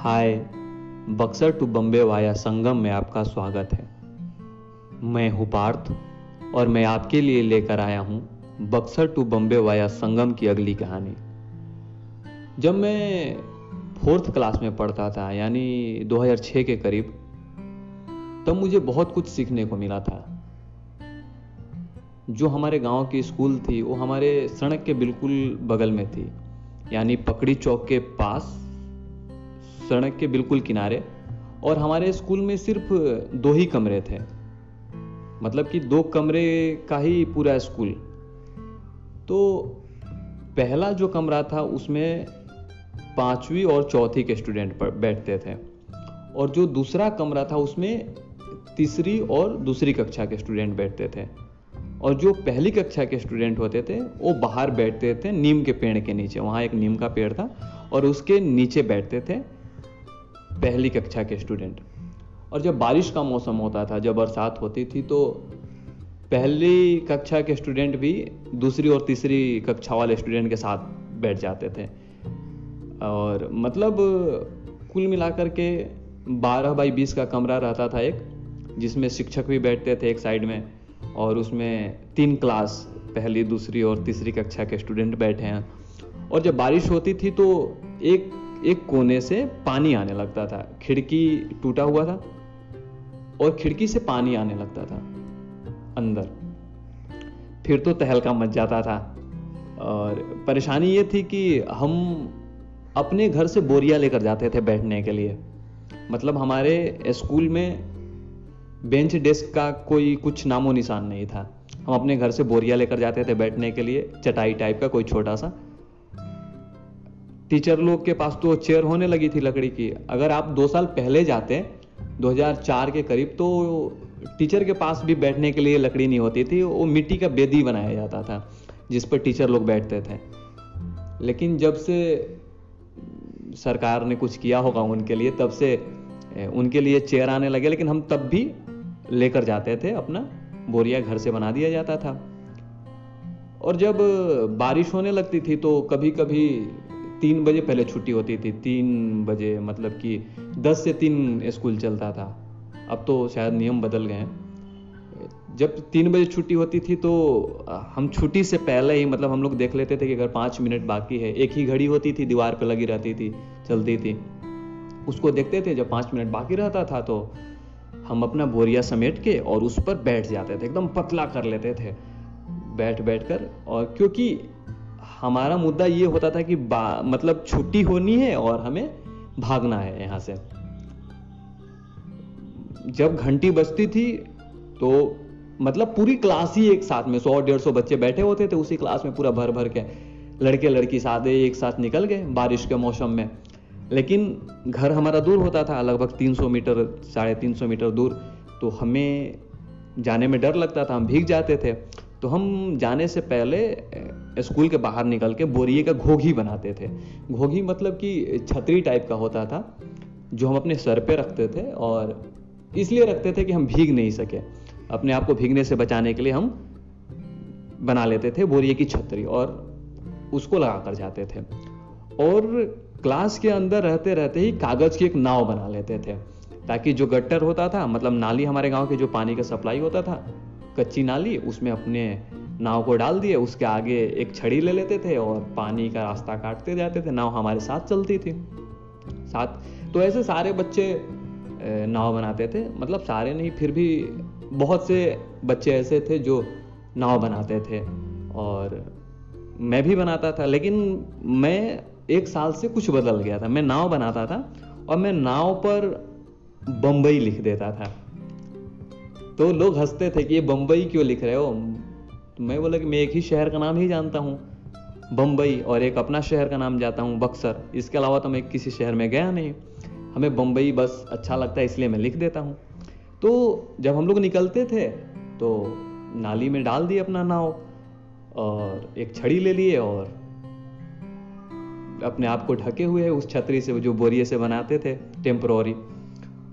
Hi, Buxar to Bombay via Sangam में आपका स्वागत है। मैं हूँ पार्थ और मैं आपके लिए लेकर आया हूँ बक्सर टू बम्बे वाया संगम की अगली कहानी। जब मैं फोर्थ क्लास में पढ़ता था, यानी 2006 के करीब, तब मुझे बहुत कुछ सीखने को मिला था। जो हमारे गाँव की स्कूल थी, वो हमारे सड़क के बिल्कुल बगल में थी, यानी पकड़ी चौक के पास सड़क के बिल्कुल किनारे और हमारे स्कूल में सिर्फ़ दो ही कमरे थे। मतलब कि दो कमरे का ही पूरा स्कूल। तो पहला जो कमरा था, उसमें पांचवी और चौथी के स्टूडेंट बैठते थे। और जो दूसरा कमरा था, उसमें तीसरी और दूसरी कक्षा के स्टूडेंट बैठते थे। और जो पहली कक्षा के स्टूडेंट होते थे, वो बाहर बैठते थे नीम के पेड़ के नीचे। वहाँ एक नीम का पेड़ था और उसके नीचे बैठते थे। पहली कक्षा के स्टूडेंट और जब बारिश का मौसम होता था, जब बरसात होती थी तो पहली कक्षा के स्टूडेंट भी दूसरी और तीसरी कक्षा वाले स्टूडेंट के साथ बैठ जाते थे। और मतलब कुल मिलाकर के बारह बाई बीस का कमरा रहता था एक, जिसमें शिक्षक भी बैठते थे एक साइड में, और उसमें तीन क्लास पहली, दूसरी और तीसरी कक्षा के स्टूडेंट बैठे हैं। और जब बारिश होती थी तो एक एक कोने से पानी आने लगता था। खिड़की टूटा हुआ था और खिड़की से पानी आने लगता था अंदर। फिर तो तहलका मच जाता था और परेशानी ये थी कि हम अपने घर से बोरिया लेकर जाते थे बैठने के लिए। मतलब हमारे स्कूल में बेंच डेस्क का कोई कुछ नामो निशान नहीं था। हम अपने घर से बोरिया लेकर जाते थे बैठने के लिए, चटाई टाइप का कोई छोटा सा। टीचर लोग के पास तो चेयर होने लगी थी लकड़ी की। अगर आप दो साल पहले जाते 2004 के करीब तो टीचर के पास भी बैठने के लिए लकड़ी नहीं होती थी, वो मिट्टी का बेदी बनाया जाता था, जिस पर टीचर लोग बैठते थे। लेकिन जब से सरकार ने कुछ किया होगा उनके लिए, तब से उनके लिए चेयर आने लगे, लेकिन हम तब भी लेकर जाते थे, अपना बोरिया घर से बना दिया जाता था। और जब बारिश होने लगती थी तो कभी कभी तीन बजे पहले छुट्टी होती थी, तीन बजे मतलब कि दस से तीन स्कूल चलता था। अब तो शायद नियम बदल गए हैं। जब तीन बजे छुट्टी होती थी तो हम छुट्टी से पहले ही मतलब हम लोग देख लेते थे कि अगर पाँच मिनट बाकी है, एक ही घड़ी होती थी, दीवार पर लगी रहती थी, चलती थी। उसको देखते थे, जब पाँच मिनट बाकी रहता था तो हम अपना बोरिया समेट के और उस पर बैठ जाते थे, एकदम पतला कर लेते थे। बैठ बैठ कर और क्योंकि हमारा मुद्दा ये होता था कि मतलब छुट्टी होनी है और हमें भागना है यहाँ से। जब घंटी बजती थी तो मतलब पूरी क्लास ही एक साथ में, सौ, डेढ़ सौ बच्चे बैठे होते थे, उसी क्लास में पूरा भर भर के लड़के लड़की सादे एक साथ निकल गए बारिश के मौसम में। लेकिन घर हमारा दूर होता था, लगभग 300 मीटर, साढ़े तीन सौ मीटर दूर तो हमें जाने में डर लगता था, हम भीग जाते थे। तो हम जाने से पहले स्कूल के बाहर निकल के बोरिए का घोघी बनाते थे। घोघी मतलब कि छतरी टाइप का होता था, जो हम अपने सर पे रखते थे और इसलिए रखते थे कि हम भीग नहीं सके। अपने आप को भीगने से बचाने के लिए हम बना लेते थे बोरिए की छतरी और उसको लगा कर जाते थे। और क्लास के अंदर रहते रहते ही कागज़ की एक नाव बना लेते थे, ताकि जो गट्टर होता था मतलब नाली हमारे गाँव के जो पानी का सप्लाई होता था, कच्ची नाली, उसमें अपने नाव को डाल दिए, उसके आगे एक छड़ी ले लेते थे और पानी का रास्ता काटते जाते थे। नाव हमारे साथ चलती थी। साथ तो ऐसे सारे बच्चे नाव बनाते थे। मतलब सारे नहीं, फिर भी बहुत से बच्चे ऐसे थे जो नाव बनाते थे और मैं भी बनाता था। लेकिन मैं एक साल से कुछ बदल गया था। मैं नाव बनाता था और मैं नाव पर बम्बई लिख देता था। तो लोग हँसते थे कि ये बम्बई क्यों लिख रहे हो? तो मैं बोला कि मैं एक ही शहर का नाम ही जानता हूँ बम्बई और एक अपना शहर का नाम जाता हूँ, बक्सर। इसके अलावा तो मैं किसी शहर में गया नहीं। हमें बम्बई बस अच्छा लगता है, इसलिए मैं लिख देता हूँ। तो जब हम लोग निकलते थे तो नाली में डाल दिए अपना नाव और एक छड़ी ले लिए और अपने आप को ढके हुए उस छतरी से, जो बोरिए से बनाते थे, टेम्प्रोरी।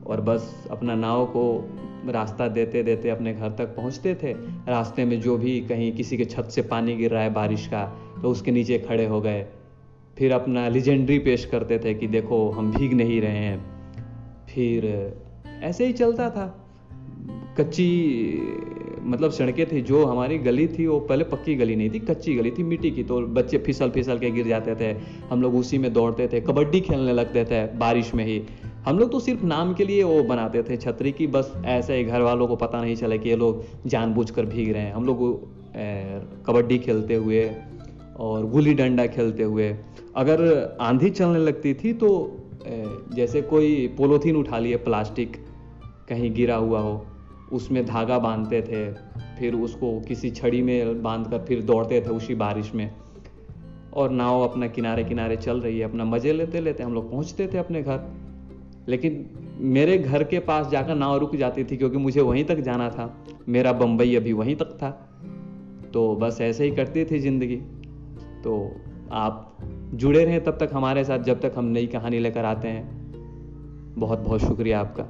और बस अपना नाव को रास्ता देते देते अपने घर तक पहुँचते थे। रास्ते में जो भी कहीं किसी के छत से पानी गिर रहा है बारिश का तो उसके नीचे खड़े हो गए। फिर अपना लिजेंडरी पेश करते थे कि देखो, हम भीग नहीं रहे हैं। फिर ऐसे ही चलता था। कच्ची मतलब सड़कें थी, जो हमारी गली थी, वो पहले पक्की गली नहीं थी, कच्ची गली थी, मिट्टी की। तो बच्चे फिसल फिसल के गिर जाते थे। हम लोग उसी में दौड़ते थे, कबड्डी खेलने लगते थे बारिश में ही। हम लोग तो सिर्फ़ नाम के लिए वो बनाते थे छतरी की, बस ऐसे ही घर वालों को पता नहीं चले कि ये लोग जानबूझकर भीग रहे हैं। हम लोग कबड्डी खेलते हुए और गुल्ली डंडा खेलते हुए। अगर आंधी चलने लगती थी तो जैसे कोई पोलोथीन उठा लिए, प्लास्टिक कहीं गिरा हुआ हो, उसमें धागा बांधते थे, फिर उसको किसी छड़ी में बाँध कर फिर दौड़ते थे उसी बारिश में। और नाव अपना किनारे किनारे चल रही है, अपना मज़े लेते लेते हम लोग पहुँचते थे अपने घर। लेकिन मेरे घर के पास जाकर नाव रुक जाती थी क्योंकि मुझे वहीं तक जाना था। मेरा बम्बई अभी वहीं तक था। तो बस ऐसे ही करती थी ज़िंदगी। तो आप जुड़े रहें तब तक हमारे साथ जब तक हम नई कहानी लेकर आते हैं। बहुत बहुत शुक्रिया आपका।